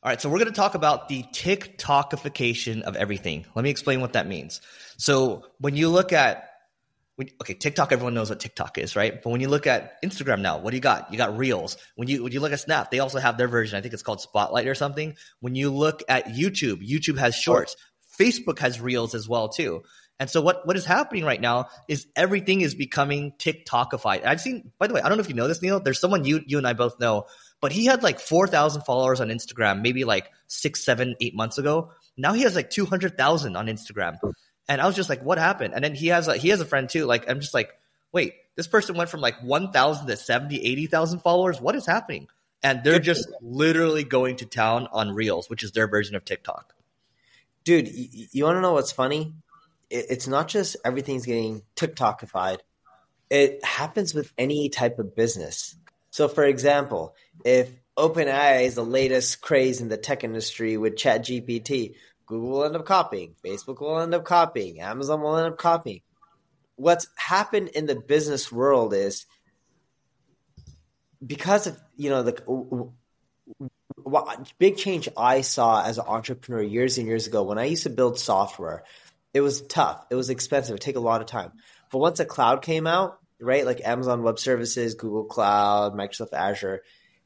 All right, so we're going to talk about the TikTokification of everything. Let me explain what that means. So when you look at okay, TikTok, everyone knows what TikTok is, right? But when you look at Instagram now, what do you got? You got Reels. When you when you look at Snap, they also have their version. I think it's called Spotlight or something. When you look at YouTube, YouTube has Shorts. Oh. Facebook has Reels as well too. And so what, what is happening right now is everything is becoming TikTokified. I've seen, by the way, I don't know if you know this, Neil. There's someone you you and I both know, but he had like four thousand followers on Instagram, maybe like six, seven, eight months ago. Now he has like two hundred thousand on Instagram. And I was just like, what happened? And then he has a, he has a friend too. Like, I'm just like, wait, this person went from like 1,000 to 70, 80,000 followers. What is happening? And they're just literally going to town on Reels, which is their version of TikTok. Dude, you, you want to know what's funny? It, it's not just everything's getting TikTokified. It happens with any type of business. So, for example, if OpenAI is the latest craze in the tech industry with ChatGPT, Google will end up copying, Facebook will end up copying, Amazon will end up copying. What's happened in the business world is because of you know the big change I saw as an entrepreneur years and years ago when I used to build software. It was tough. It was expensive. It take a lot of time. But once a cloud came out, right, like Amazon Web Services, Google Cloud, Microsoft Azure,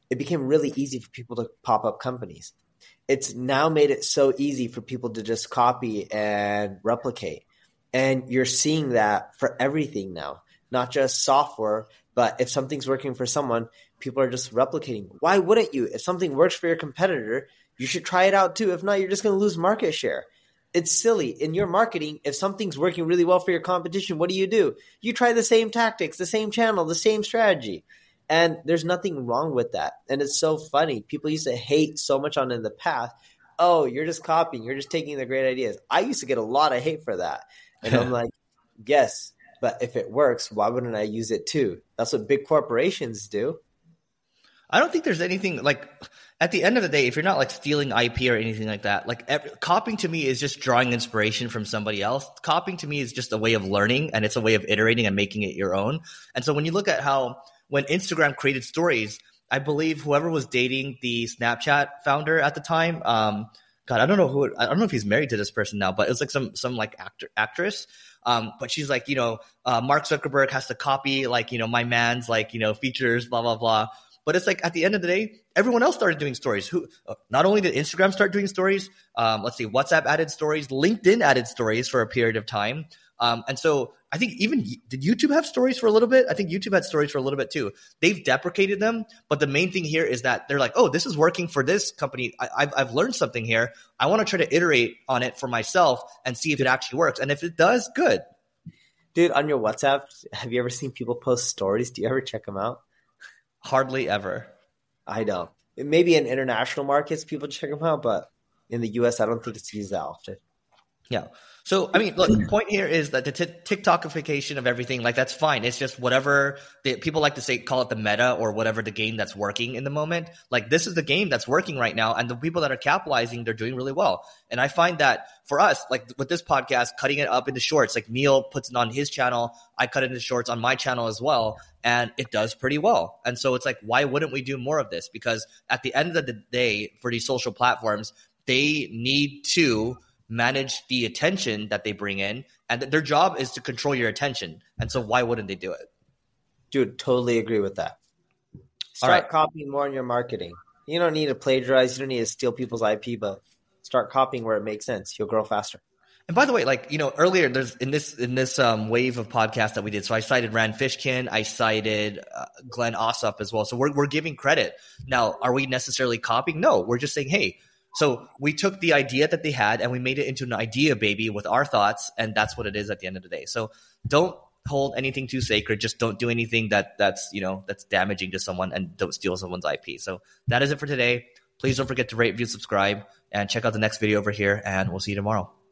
it became really easy for people to pop up companies it's now made it so easy for people to just copy and replicate. And you're seeing that for everything now, not just software, but if something's working for someone, people are just replicating. Why wouldn't you? If something works for your competitor, you should try it out too. If not, you're just going to lose market share. It's silly. In your marketing, if something's working really well for your competition, what do you do? You try the same tactics, the same channel, the same strategy. And there's nothing wrong with that. And it's so funny. People used to hate so much on in the past. Oh, you're just copying. You're just taking the great ideas. I used to get a lot of hate for that. And I'm like, yes, but if it works, why wouldn't I use it too? That's what big corporations do. I don't think there's anything like at the end of the day, if you're not like stealing IP or anything like that, like every, copying to me is just drawing inspiration from somebody else. Copying to me is just a way of learning and it's a way of iterating and making it your own. And so when you look at how when Instagram created stories, I believe whoever was dating the Snapchat founder at the time, um, God, I don't know who, I don't know if he's married to this person now, but it was like some, some like actor, actress. Um, but she's like, you know, uh, Mark Zuckerberg has to copy like, you know, my man's like, you know, features, blah, blah, blah. But it's like at the end of the day, everyone else started doing stories. Who uh, not only did Instagram start doing stories, um, let's see, WhatsApp added stories, LinkedIn added stories for a period of time. Um, and so I think even did YouTube have stories for a little bit? I think YouTube had stories for a little bit too. They've deprecated them, but the main thing here is that they're like, oh, this is working for this company. I, have I've learned something here. I want to try to iterate on it for myself and see if it actually works. And if it does, good. Dude, on your WhatsApp, have you ever seen people post stories? Do you ever check them out? Hardly ever. I know. Maybe in international markets, people check them out, but in the US, I don't think it's used that often. Yeah. So, I mean, look, the point here is that the t- TikTokification of everything, like that's fine. It's just whatever the, people like to say, call it the meta or whatever the game that's working in the moment. Like this is the game that's working right now. And the people that are capitalizing, they're doing really well. And I find that for us, like with this podcast, cutting it up into shorts, like Neil puts it on his channel. I cut it into shorts on my channel as well. And it does pretty well. And so it's like, why wouldn't we do more of this? Because at the end of the day, for these social platforms, they need to manage the attention that they bring in, and their job is to control your attention. And so, why wouldn't they do it? Dude, totally agree with that. Start right. copying more in your marketing. You don't need to plagiarize. You don't need to steal people's IP, but start copying where it makes sense. You'll grow faster. And by the way, like you know, earlier there's in this in this um, wave of podcasts that we did. So I cited Rand Fishkin, I cited uh, Glen Allsopp as well. So we're we're giving credit. Now, are we necessarily copying? No, we're just saying, hey, so we took the idea that they had and we made it into an idea baby with our thoughts, and that's what it is at the end of the day. So don't hold anything too sacred. Just don't do anything that that's you know that's damaging to someone, and don't steal someone's IP. So that is it for today. Please don't forget to rate, view, subscribe, and check out the next video over here. And we'll see you tomorrow.